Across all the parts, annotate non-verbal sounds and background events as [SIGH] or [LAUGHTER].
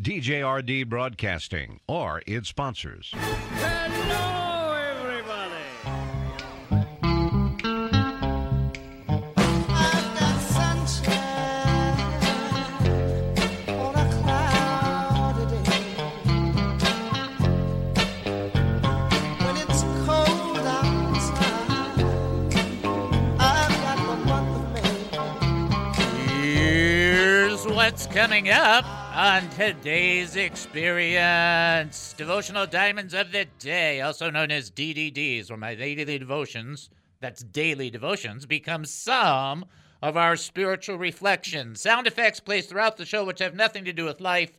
DJRD Broadcasting, or its sponsors. Hello, everybody. I've got sunshine on a cloudy day. When it's cold outside, I've got the month of May. Here's what's coming up on today's experience. Devotional Diamonds of the Day, also known as DDDs, or my daily devotions, that's daily devotions, become some of our spiritual reflections. Sound effects placed throughout the show which have nothing to do with life,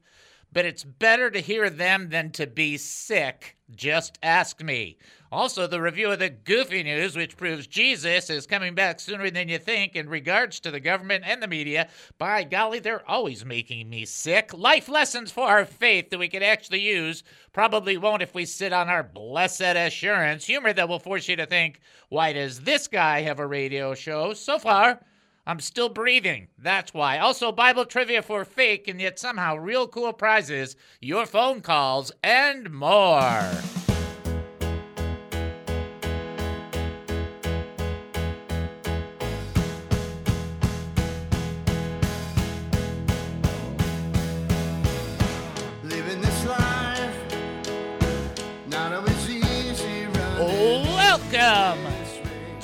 but it's better to hear them than to be sick. Just ask me. Also, the review of the goofy news, which proves Jesus is coming back sooner than you think in regards to the government and the media. By golly, they're always making me sick. Life lessons for our faith that we can actually use. Probably won't if we sit on our blessed assurance. Humor that will force you to think, why does this guy have a radio show? So far, I'm still breathing. That's why. Also, Bible trivia for fake and yet somehow real cool prizes, your phone calls, and more. Living this life, not always easy running. Welcome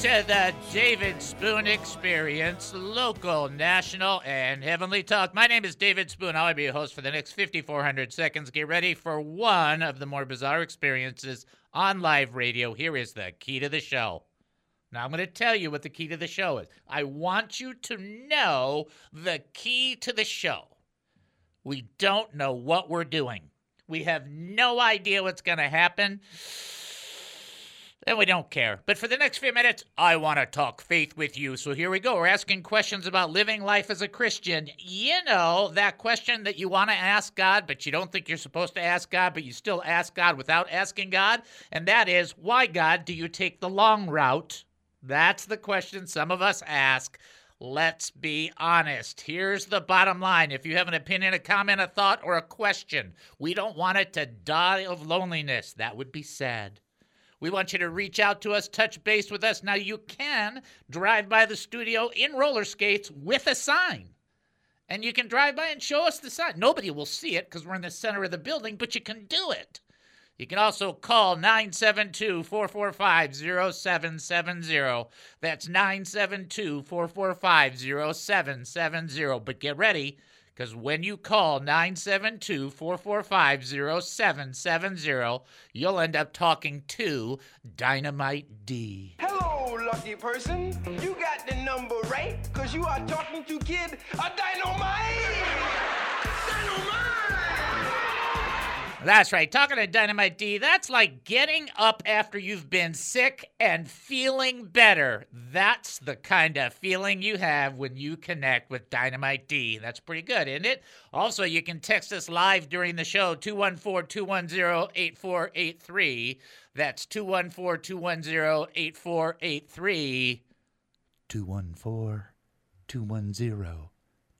to the David Spoon Experience, local, national, and heavenly talk. My name is David Spoon. I'll be your host for the next 5,400 seconds. Get ready for one of the more bizarre experiences on live radio. Here is the key to the show. Now, I'm going to tell you what the key to the show is. I want you to know the key to the show. We don't know what we're doing. We have no idea what's going to happen. And we don't care. But for the next few minutes, I want to talk faith with you. So here we go. We're asking questions about living life as a Christian. You know, that question that you want to ask God, but you don't think you're supposed to ask God, but you still ask God without asking God. And that is, why, God, do you take the long route? That's the question some of us ask. Let's be honest. Here's the bottom line. If you have an opinion, a comment, a thought, or a question, we don't want it to die of loneliness. That would be sad. We want you to reach out to us, touch base with us. Now, you can drive by the studio in roller skates with a sign. And you can drive by and show us the sign. Nobody will see it because we're in the center of the building, but you can do it. You can also call 972 445 0770. That's 972 445 0770. But get ready, because when you call 972 445 0770, you'll end up talking to Dynamite D. Hello, lucky person. You got the number right, cause you are talking to Kid a Dynamite! That's right. Talking to Dynamite D, that's like getting up after you've been sick and feeling better. That's the kind of feeling you have when you connect with Dynamite D. That's pretty good, isn't it? Also, you can text us live during the show 214 210 8483. That's 214 210 8483. 214 210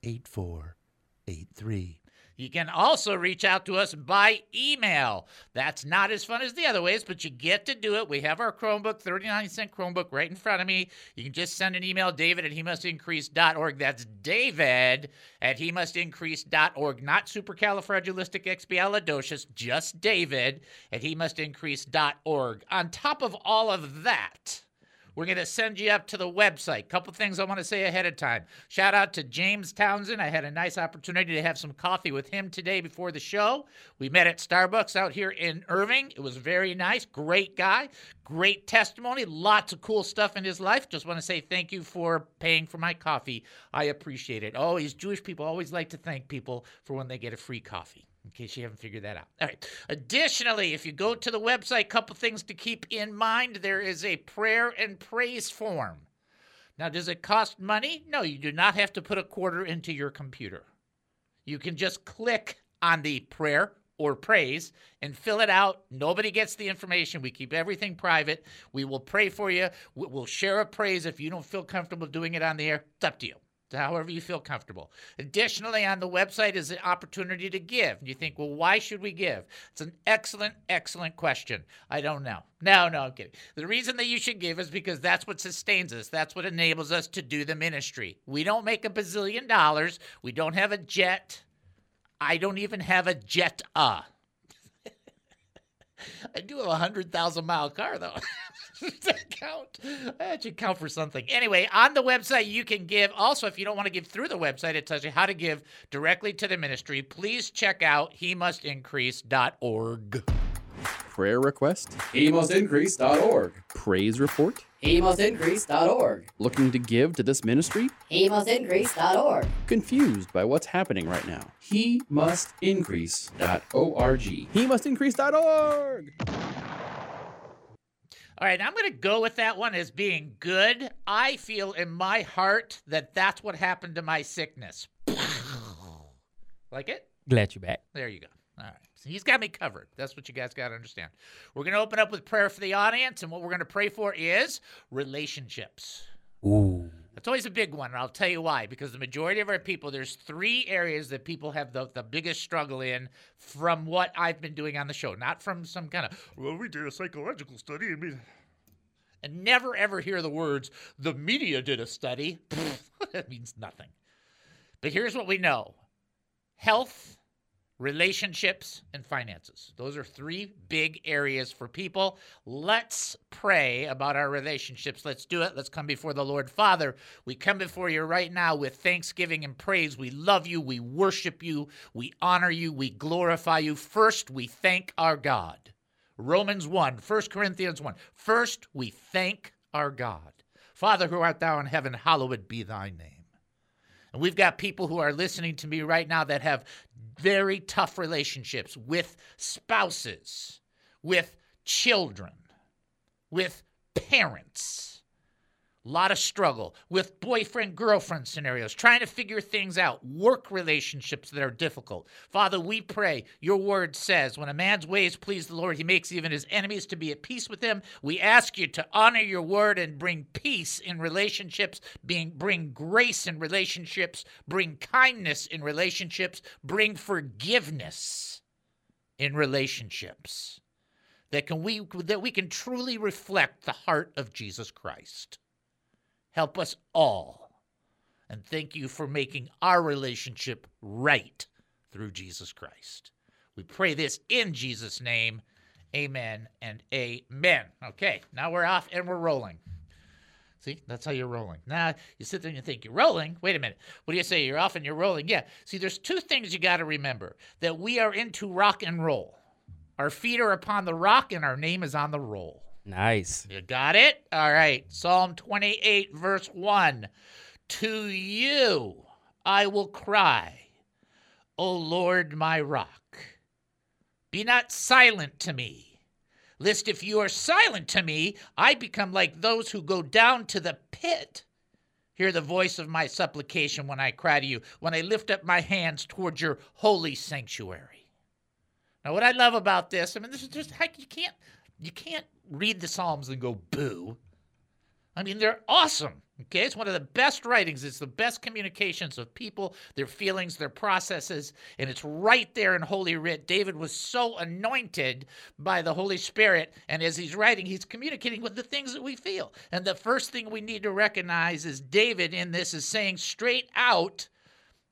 8483. You can also reach out to us by email. That's not as fun as the other ways, but you get to do it. We have our Chromebook, 39 cent Chromebook right in front of me. You can just send an email, david at he must. That's david at he must not supercalifragilisticexpialidocious, just david at he must. On top of all of that, we're going to send you up to the website. Couple things I want to say ahead of time. Shout out to James Townsend. I had a nice opportunity to have some coffee with him today before the show. We met at Starbucks out here in Irving. It was very nice. Great guy. Great testimony. Lots of cool stuff in his life. Just want to say thank you for paying for my coffee. I appreciate it. Always, Jewish people always like to thank people for when they get a free coffee in case you haven't figured that out. All right. Additionally, if you go to the website, a couple things to keep in mind. There is a prayer and praise form. Now, does it cost money? No, you do not have to put a quarter into your computer. You can just click on the prayer or praise and fill it out. Nobody gets the information. We keep everything private. We will pray for you. We- We'll share a praise if you don't feel comfortable doing it on the air. It's up to you. However you feel comfortable. Additionally, on the website is an opportunity to give. You think, well, why should we give? It's an excellent, excellent question. I don't know. No, no, I'm kidding. The reason that you should give is because that's what sustains us. That's what enables us to do the ministry. We don't make a bazillion dollars. We don't have a jet. I don't even have a jet. Uh. [LAUGHS] I do have a hundred thousand mile car though. [LAUGHS] [LAUGHS] Does that count? Eh, that should count for something. Anyway, on the website you can give. Also, if you don't want to give through the website, it tells you how to give directly to the ministry. Please check out he must increase.org. Prayer request? HeMustIncrease.org. Praise report? HeMustIncrease.org. Looking to give to this ministry? HeMustIncrease.org. Confused by what's happening right now? HeMustIncrease.org. HeMustIncrease.org. All right, I'm going to go with that one as being good. I feel in my heart that that's what happened to my sickness. [LAUGHS] like it? Glad you're back. There you go. All right. So he's got me covered. That's what you guys got to understand. We're going to open up with prayer for the audience, and what we're going to pray for is relationships. Ooh. That's always a big one, and I'll tell you why. Because the majority of our people, there's three areas that people have the, the biggest struggle in from what I've been doing on the show, not from some kind of, well, we did a psychological study and we. And never ever hear the words, the media did a study. [LAUGHS] that means nothing. But here's what we know health, relationships, and finances. Those are three big areas for people. Let's pray about our relationships. Let's do it. Let's come before the Lord. Father, we come before you right now with thanksgiving and praise. We love you. We worship you. We honor you. We glorify you. First, we thank our God. Romans 1, 1 Corinthians 1. First, we thank our God. Father, who art thou in heaven, hallowed be thy name. And we've got people who are listening to me right now that have very tough relationships with spouses, with children, with parents. A lot of struggle with boyfriend girlfriend scenarios, trying to figure things out, work relationships that are difficult. Father, we pray. Your word says, when a man's ways please the Lord, he makes even his enemies to be at peace with him. We ask you to honor your word and bring peace in relationships, being, bring grace in relationships, bring kindness in relationships, bring forgiveness in relationships. That can we that we can truly reflect the heart of Jesus Christ. Help us all. And thank you for making our relationship right through Jesus Christ. We pray this in Jesus' name. Amen and amen. Okay, now we're off and we're rolling. See, that's how you're rolling. Now you sit there and you think you're rolling. Wait a minute. What do you say? You're off and you're rolling. Yeah. See, there's two things you got to remember that we are into rock and roll. Our feet are upon the rock and our name is on the roll. Nice. You got it? All right. Psalm 28, verse 1. To you I will cry, O Lord my rock. Be not silent to me, lest if you are silent to me, I become like those who go down to the pit. Hear the voice of my supplication when I cry to you, when I lift up my hands towards your holy sanctuary. Now, what I love about this, I mean, this is just heck, you can't you can't read the Psalms and go boo. I mean, they're awesome. Okay, it's one of the best writings. It's the best communications of people, their feelings, their processes, and it's right there in Holy Writ. David was so anointed by the Holy Spirit, and as he's writing, he's communicating with the things that we feel. And the first thing we need to recognize is David in this is saying straight out,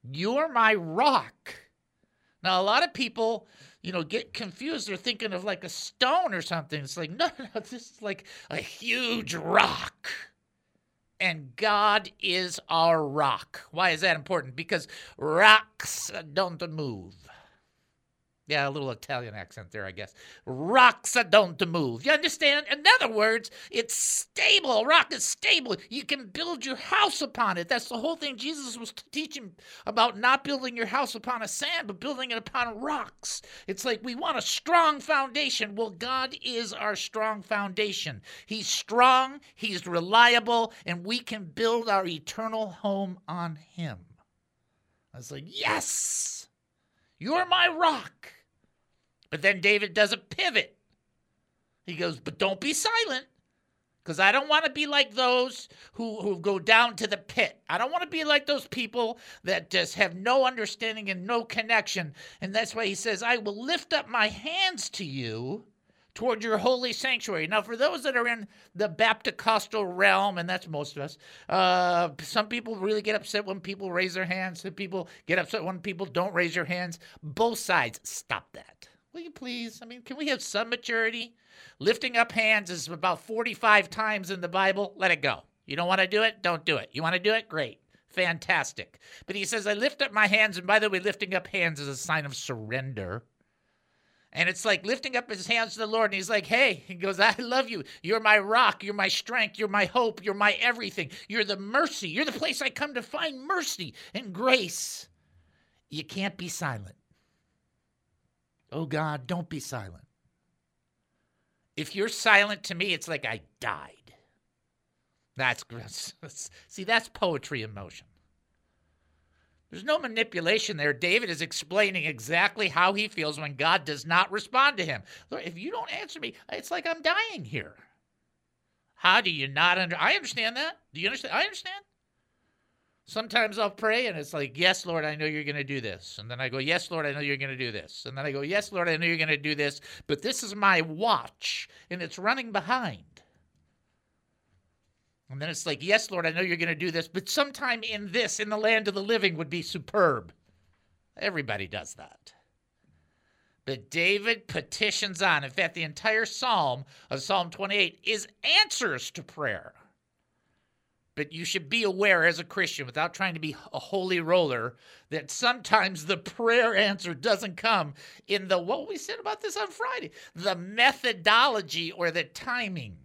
You're my rock. Now, a lot of people you know, get confused. They're thinking of like a stone or something. It's like, [LAUGHS] no, no, this is like a huge rock. And God is our rock. Why is that important? Because rocks don't move. Yeah, a little Italian accent there, I guess. Rocks don't move. You understand? In other words, it's stable. Rock is stable. You can build your house upon it. That's the whole thing Jesus was teaching about not building your house upon a sand, but building it upon rocks. It's like we want a strong foundation. Well, God is our strong foundation. He's strong, He's reliable, and we can build our eternal home on Him. I was like, yes! You're my rock. But then David does a pivot. He goes, But don't be silent. because I don't want to be like those who, who go down to the pit. I don't want to be like those people that just have no understanding and no connection. And that's why he says, I will lift up my hands to you toward your holy sanctuary. Now, for those that are in the Baptist realm, and that's most of us, uh, some people really get upset when people raise their hands. Some people get upset when people don't raise their hands. Both sides, stop that. Will you please? I mean, can we have some maturity? Lifting up hands is about 45 times in the Bible. Let it go. You don't want to do it? Don't do it. You want to do it? Great. Fantastic. But he says, I lift up my hands. And by the way, lifting up hands is a sign of surrender. And it's like lifting up his hands to the Lord. And he's like, Hey, he goes, I love you. You're my rock. You're my strength. You're my hope. You're my everything. You're the mercy. You're the place I come to find mercy and grace. You can't be silent. Oh God, don't be silent. If you're silent to me, it's like I died. That's [LAUGHS] see, that's poetry in motion. There's no manipulation there. David is explaining exactly how he feels when God does not respond to him. Lord, if you don't answer me, it's like I'm dying here. How do you not under I understand that. Do you understand? I understand. Sometimes I'll pray and it's like, Yes, Lord, I know you're going to do this. And then I go, Yes, Lord, I know you're going to do this. And then I go, Yes, Lord, I know you're going to do this. But this is my watch and it's running behind. And then it's like, Yes, Lord, I know you're going to do this. But sometime in this, in the land of the living, would be superb. Everybody does that. But David petitions on. In fact, the entire psalm of Psalm 28 is answers to prayer. But you should be aware as a Christian, without trying to be a holy roller, that sometimes the prayer answer doesn't come in the, what we said about this on Friday, the methodology or the timing.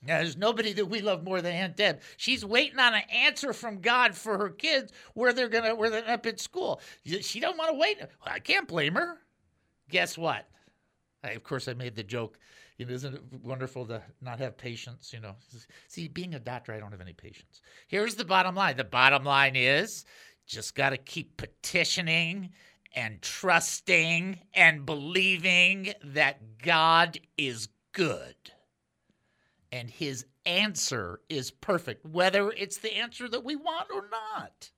Now, there's nobody that we love more than Aunt Deb. She's waiting on an answer from God for her kids where they're gonna where they're up at school. She don't want to wait. I can't blame her. Guess what? I, of course, I made the joke. Know, isn't it wonderful to not have patience? You know, see, being a doctor, I don't have any patience. Here's the bottom line. The bottom line is just got to keep petitioning and trusting and believing that God is good and his answer is perfect, whether it's the answer that we want or not.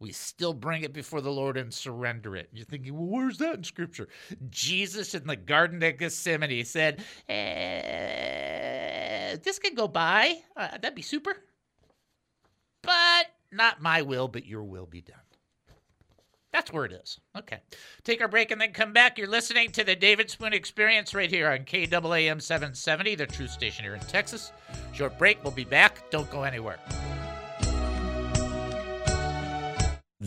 We still bring it before the Lord and surrender it. You're thinking, well, where's that in Scripture? Jesus in the Garden of Gethsemane said, eh, This could go by. Uh, that'd be super. But not my will, but your will be done. That's where it is. Okay. Take our break and then come back. You're listening to the David Spoon Experience right here on KAAM 770, the true station here in Texas. Short break. We'll be back. Don't go anywhere.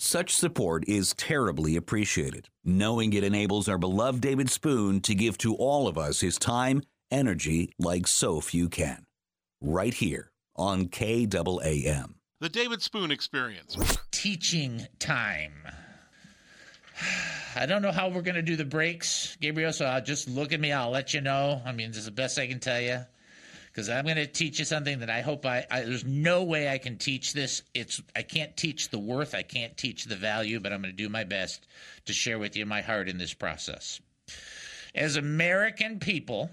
Such support is terribly appreciated, knowing it enables our beloved David Spoon to give to all of us his time, energy like so few can. Right here on KAAM. The David Spoon Experience. Teaching time. [SIGHS] I don't know how we're going to do the breaks, Gabriel, so I'll just look at me. I'll let you know. I mean, this is the best I can tell you. Because I'm going to teach you something that I hope I, I. There's no way I can teach this. It's I can't teach the worth. I can't teach the value, but I'm going to do my best to share with you my heart in this process. As American people,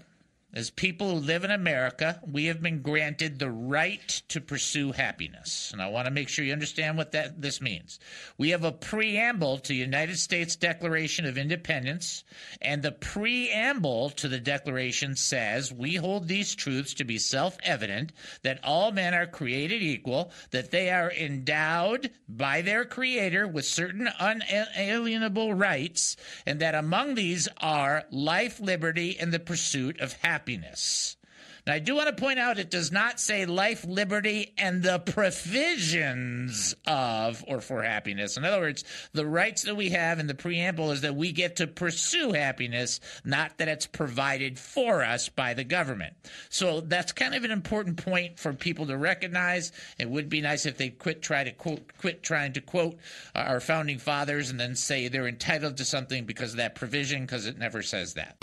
as people who live in America, we have been granted the right to pursue happiness. And I want to make sure you understand what that this means. We have a preamble to the United States Declaration of Independence, and the preamble to the declaration says, "We hold these truths to be self-evident that all men are created equal, that they are endowed by their creator with certain unalienable rights, and that among these are life, liberty, and the pursuit of happiness." Happiness. Now, I do want to point out it does not say life, liberty, and the provisions of or for happiness. In other words, the rights that we have in the preamble is that we get to pursue happiness, not that it's provided for us by the government. So that's kind of an important point for people to recognize. It would be nice if they quit try to quote, quit trying to quote our founding fathers and then say they're entitled to something because of that provision, because it never says that.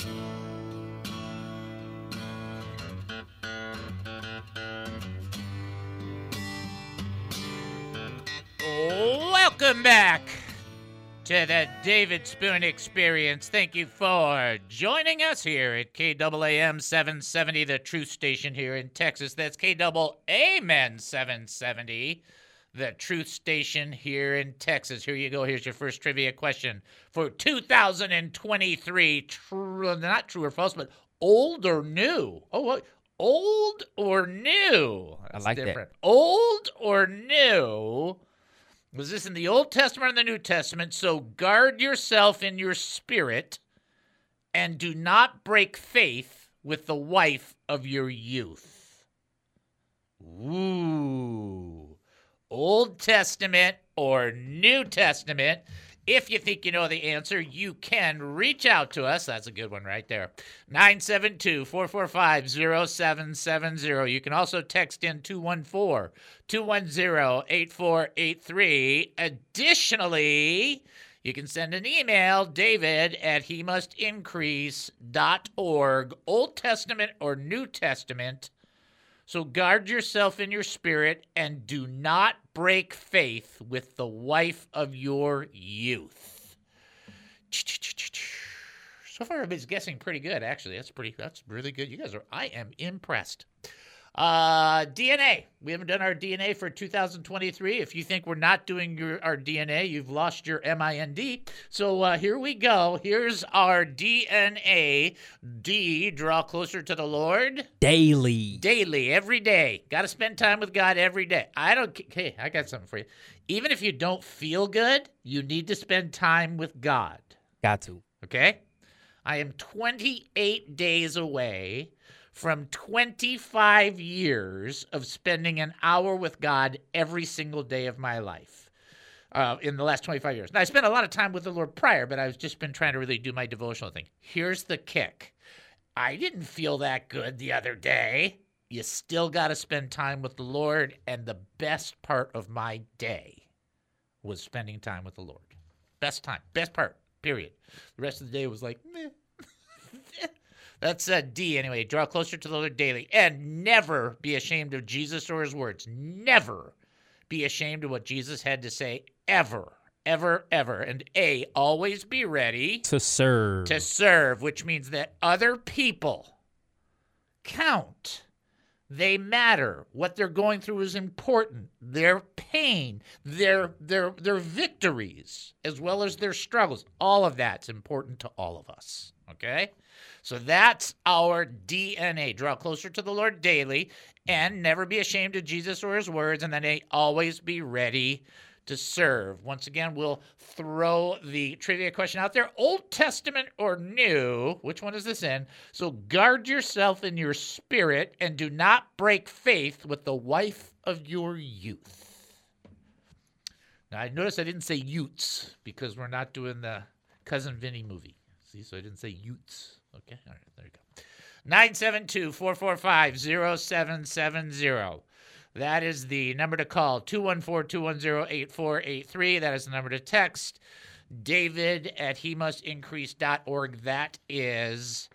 Welcome back to the David Spoon Experience. Thank you for joining us here at KAAM 770, the truth station here in Texas. That's KAAM 770, the truth station here in Texas. Here you go. Here's your first trivia question for 2023. True, not true or false, but old or new? Oh, what? Old or new? That's like that. different. Old or new? Was this in the Old Testament or the New Testament? So guard yourself in your spirit and do not break faith with the wife of your youth. Ooh. Old Testament or New Testament? If you think you know the answer, you can reach out to us. That's a good one right there. 972 445 0770. You can also text in 214 210 8483. Additionally, you can send an email, david at he must increase.org, Old Testament or New Testament. So guard yourself in your spirit and do not break faith with the wife of your youth. So far, everybody's guessing pretty good. Actually, that's pretty. That's really good. You guys are. I am impressed. Uh, DNA. We haven't done our DNA for 2023. If you think we're not doing your, our DNA, you've lost your MIND. So uh, here we go. Here's our DNA. D, draw closer to the Lord. Daily. Daily, every day. Got to spend time with God every day. I don't, hey, I got something for you. Even if you don't feel good, you need to spend time with God. Got to. Okay? I am 28 days away from 25 years of spending an hour with God every single day of my life. Uh, in the last 25 years. Now, I spent a lot of time with the Lord prior, but I've just been trying to really do my devotional thing. Here's the kick I didn't feel that good the other day. You still got to spend time with the Lord. And the best part of my day was spending time with the Lord. Best time, best part, period. The rest of the day was like, meh. That's a D anyway. Draw closer to the Lord daily and never be ashamed of Jesus or his words. Never be ashamed of what Jesus had to say ever, ever, ever. And A, always be ready To serve. to serve, which means that other people count. They matter. What they're going through is important. Their pain, their their their victories, as well as their struggles, all of that's important to all of us. Okay? So that's our DNA. Draw closer to the Lord daily and never be ashamed of Jesus or his words, and then always be ready to serve. Once again, we'll throw the trivia question out there Old Testament or New? Which one is this in? So guard yourself in your spirit and do not break faith with the wife of your youth. Now, I noticed I didn't say Utes because we're not doing the Cousin Vinny movie. See, so I didn't say Utes. Okay, all right, there you go. 972 445 0770. That is the number to call 214 210 8483. That is the number to text. David at he must increase.org. That is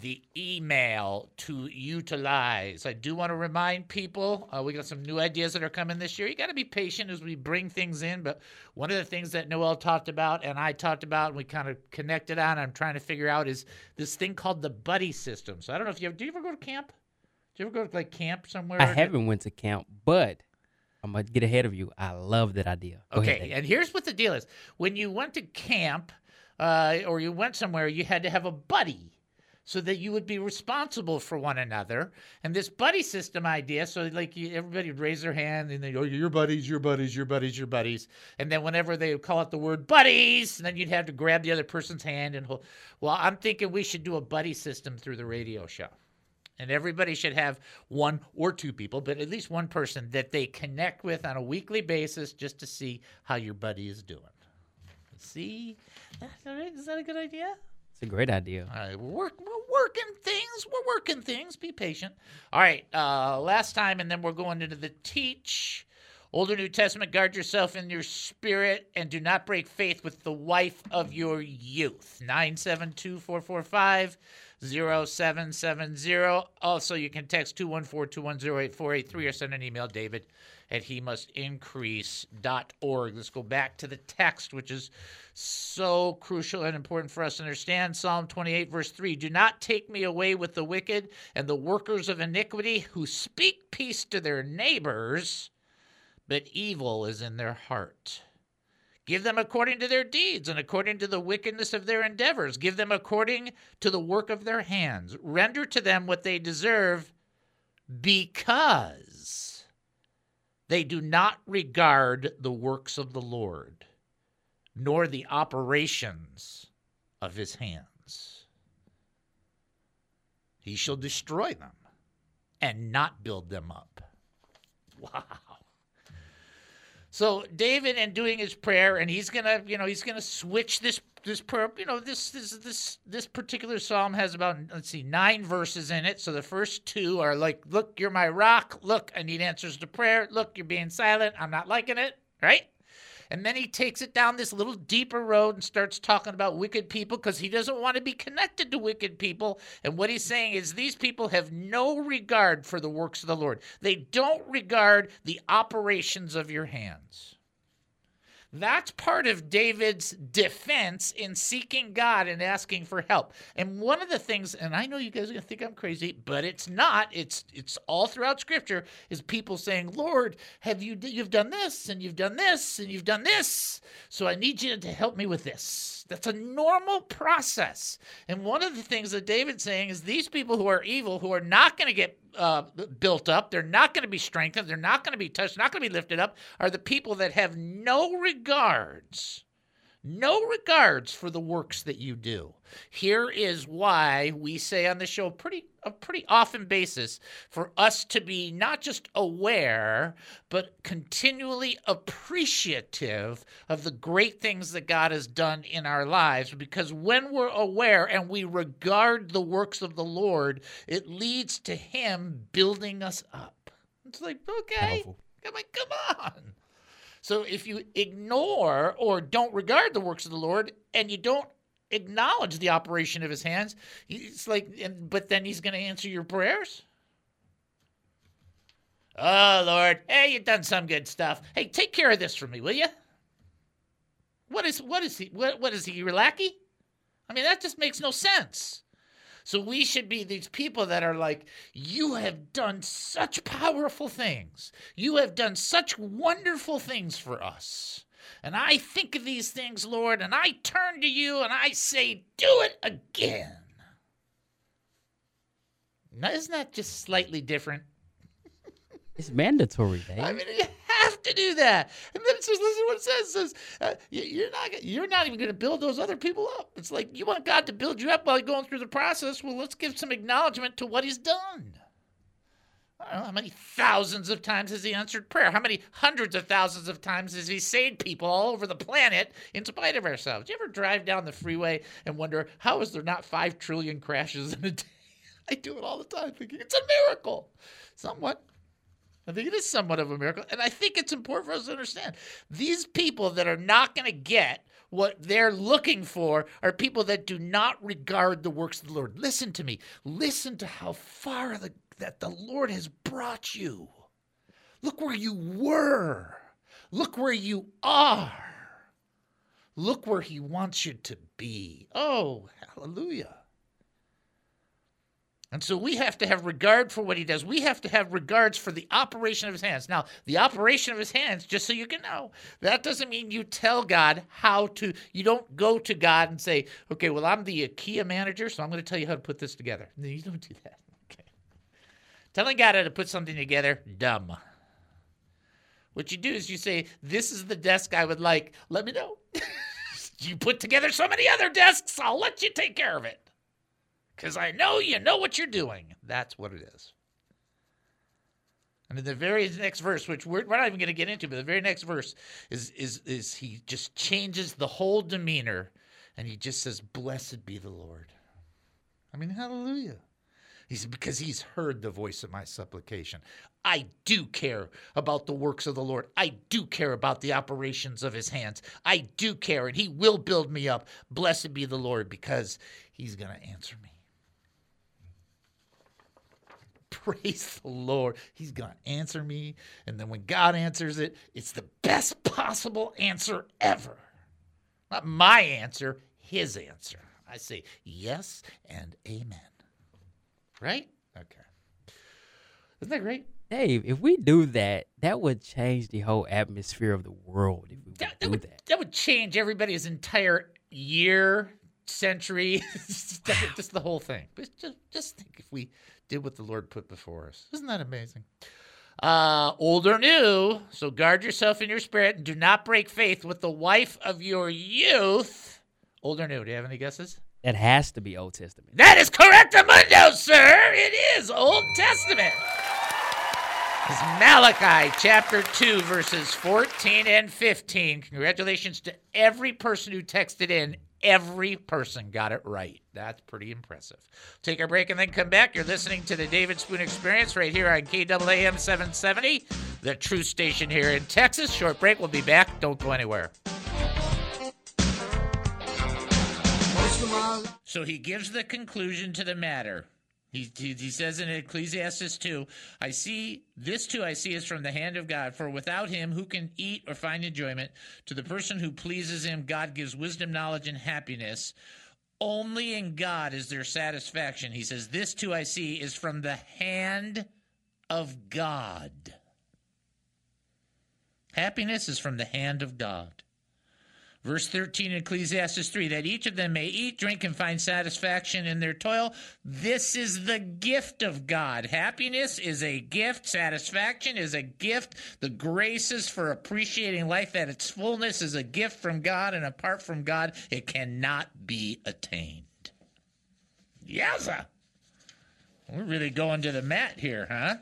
the email to utilize. I do want to remind people uh, we got some new ideas that are coming this year. You got to be patient as we bring things in. But one of the things that Noel talked about and I talked about, and we kind of connected on, I'm trying to figure out is this thing called the buddy system. So I don't know if you ever, do you ever go to camp? Do you ever go to like camp somewhere? I haven't went to camp, but I'm gonna get ahead of you. I love that idea. Go Okay, Dave. and here's what the deal is: when you went to camp, uh, or you went somewhere, you had to have a buddy, so that you would be responsible for one another. And this buddy system idea, so like you, everybody would raise their hand and they go, "Your buddies, your buddies, your buddies, your buddies," and then whenever they would call out the word buddies, then you'd have to grab the other person's hand and hold. Well, I'm thinking we should do a buddy system through the radio show. And everybody should have one or two people, but at least one person that they connect with on a weekly basis just to see how your buddy is doing. See? Is that a good idea? It's a great idea. All right, we're, work, we're working things. We're working things. Be patient. All right, uh, last time, and then we're going into the teach. Older New Testament, guard yourself in your spirit and do not break faith with the wife of your youth. 972 445 0770. Also, you can text 214 210 8483 or send an email, David at he must increase.org. Let's go back to the text, which is so crucial and important for us to understand. Psalm 28, verse 3 Do not take me away with the wicked and the workers of iniquity who speak peace to their neighbors, but evil is in their heart. Give them according to their deeds and according to the wickedness of their endeavors. Give them according to the work of their hands. Render to them what they deserve because they do not regard the works of the Lord, nor the operations of his hands. He shall destroy them and not build them up. Wow. So David, and doing his prayer, and he's gonna, you know, he's gonna switch this this prayer. You know, this this this this particular psalm has about let's see nine verses in it. So the first two are like, "Look, you're my rock. Look, I need answers to prayer. Look, you're being silent. I'm not liking it." Right? And then he takes it down this little deeper road and starts talking about wicked people because he doesn't want to be connected to wicked people. And what he's saying is these people have no regard for the works of the Lord, they don't regard the operations of your hands. That's part of David's defense in seeking God and asking for help. And one of the things, and I know you guys are gonna think I'm crazy, but it's not. It's it's all throughout Scripture is people saying, "Lord, have you you've done this and you've done this and you've done this, so I need you to help me with this." That's a normal process. And one of the things that David's saying is these people who are evil, who are not going to get uh, built up, they're not going to be strengthened, they're not going to be touched, not going to be lifted up, are the people that have no regards, no regards for the works that you do. Here is why we say on the show pretty a pretty often basis for us to be not just aware but continually appreciative of the great things that God has done in our lives because when we're aware and we regard the works of the Lord it leads to him building us up. It's like okay, come on, come on. So if you ignore or don't regard the works of the Lord and you don't acknowledge the operation of his hands, it's like, but then he's going to answer your prayers. Oh Lord, hey, you've done some good stuff. Hey, take care of this for me, will you? What is what is he? What what is he? Your lackey? I mean, that just makes no sense. So we should be these people that are like, you have done such powerful things. You have done such wonderful things for us. And I think of these things, Lord, and I turn to you and I say, do it again. Now, isn't that just slightly different? [LAUGHS] It's mandatory, Dave. I mean, you have to do that. And then it says, listen to what it says. It says, uh, you- you're not, you're not even going to build those other people up. It's like you want God to build you up while you're going through the process. Well, let's give some acknowledgement to what He's done. Know how many thousands of times has He answered prayer? How many hundreds of thousands of times has He saved people all over the planet in spite of ourselves? You ever drive down the freeway and wonder how is there not five trillion crashes in a day? [LAUGHS] I do it all the time, thinking it's a miracle. Somewhat. I think it is somewhat of a miracle. And I think it's important for us to understand these people that are not going to get what they're looking for are people that do not regard the works of the Lord. Listen to me. Listen to how far the, that the Lord has brought you. Look where you were. Look where you are. Look where He wants you to be. Oh, hallelujah. And so we have to have regard for what he does. We have to have regards for the operation of his hands. Now, the operation of his hands, just so you can know, that doesn't mean you tell God how to, you don't go to God and say, okay, well, I'm the IKEA manager, so I'm going to tell you how to put this together. No, you don't do that. Telling God to put something together, dumb. What you do is you say, this is the desk I would like. Let me know. [LAUGHS] you put together so many other desks, I'll let you take care of it because I know you know what you're doing. That's what it is. And in the very next verse, which we're, we're not even going to get into, but the very next verse is, is, is he just changes the whole demeanor and he just says, Blessed be the Lord. I mean, hallelujah. He's because he's heard the voice of my supplication. I do care about the works of the Lord. I do care about the operations of his hands. I do care, and he will build me up. Blessed be the Lord, because he's going to answer me. [LAUGHS] Praise the Lord. He's going to answer me. And then when God answers it, it's the best possible answer ever. Not my answer, his answer. I say yes and amen. Right? Okay. Isn't that great? Dave, if we do that, that would change the whole atmosphere of the world. If we would That, do that would, that. that would change everybody's entire year, century, [LAUGHS] just, just the whole thing. But just, just think if we did what the Lord put before us. Isn't that amazing? Uh, old or new, so guard yourself in your spirit and do not break faith with the wife of your youth. Old or new? Do you have any guesses? That has to be Old Testament. That is correct, Amundo, sir. It is Old Testament. It's Malachi chapter 2, verses 14 and 15. Congratulations to every person who texted in. Every person got it right. That's pretty impressive. Take a break and then come back. You're listening to the David Spoon Experience right here on KAAM 770, the true station here in Texas. Short break. We'll be back. Don't go anywhere. So he gives the conclusion to the matter. He, he, he says in Ecclesiastes 2, I see, this too I see is from the hand of God, for without him who can eat or find enjoyment? To the person who pleases him, God gives wisdom, knowledge, and happiness. Only in God is there satisfaction. He says, This too I see is from the hand of God. Happiness is from the hand of God. Verse 13 in Ecclesiastes 3 that each of them may eat, drink, and find satisfaction in their toil. This is the gift of God. Happiness is a gift, satisfaction is a gift. The graces for appreciating life at its fullness is a gift from God, and apart from God, it cannot be attained. Yowza! We're really going to the mat here, huh?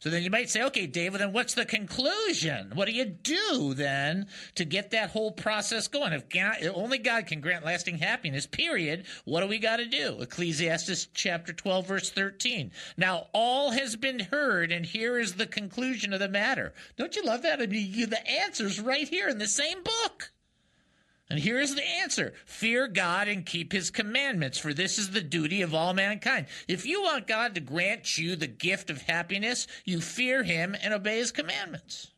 So then you might say, okay, David, then what's the conclusion? What do you do then to get that whole process going? If God, only God can grant lasting happiness, period, what do we got to do? Ecclesiastes chapter 12, verse 13. Now, all has been heard, and here is the conclusion of the matter. Don't you love that? I mean, you, the answer's right here in the same book. And here is the answer Fear God and keep his commandments, for this is the duty of all mankind. If you want God to grant you the gift of happiness, you fear him and obey his commandments.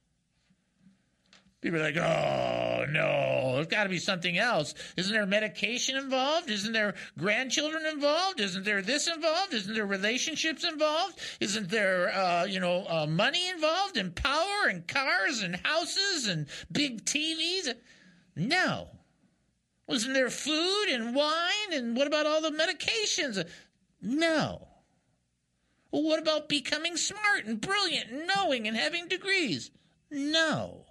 People are like, oh, no, there's got to be something else. Isn't there medication involved? Isn't there grandchildren involved? Isn't there this involved? Isn't there relationships involved? Isn't there, uh, you know, uh, money involved and power and cars and houses and big TVs? No. Wasn't there food and wine? And what about all the medications? No. Well, what about becoming smart and brilliant and knowing and having degrees? No.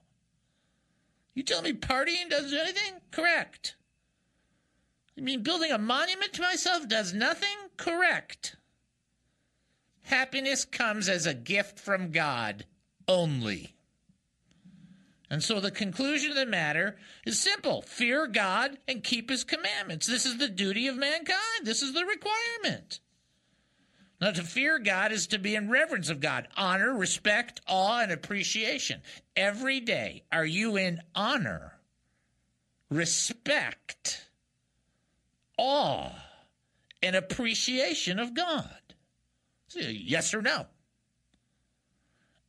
You tell me partying doesn't do anything? Correct. You mean building a monument to myself does nothing? Correct. Happiness comes as a gift from God only. And so the conclusion of the matter is simple fear God and keep his commandments. This is the duty of mankind, this is the requirement. Now, to fear God is to be in reverence of God, honor, respect, awe, and appreciation. Every day, are you in honor respect, awe, and appreciation of God? Yes or no?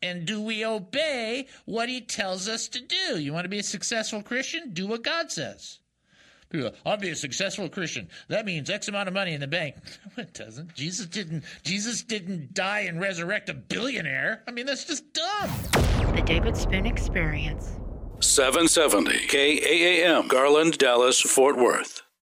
And do we obey what he tells us to do? You want to be a successful Christian? Do what God says. People, I'll be a successful Christian. That means X amount of money in the bank. No, [LAUGHS] it doesn't. Jesus didn't. Jesus didn't die and resurrect a billionaire. I mean, that's just dumb. The David Spoon Experience. 770 KAAM, Garland, Dallas, Fort Worth.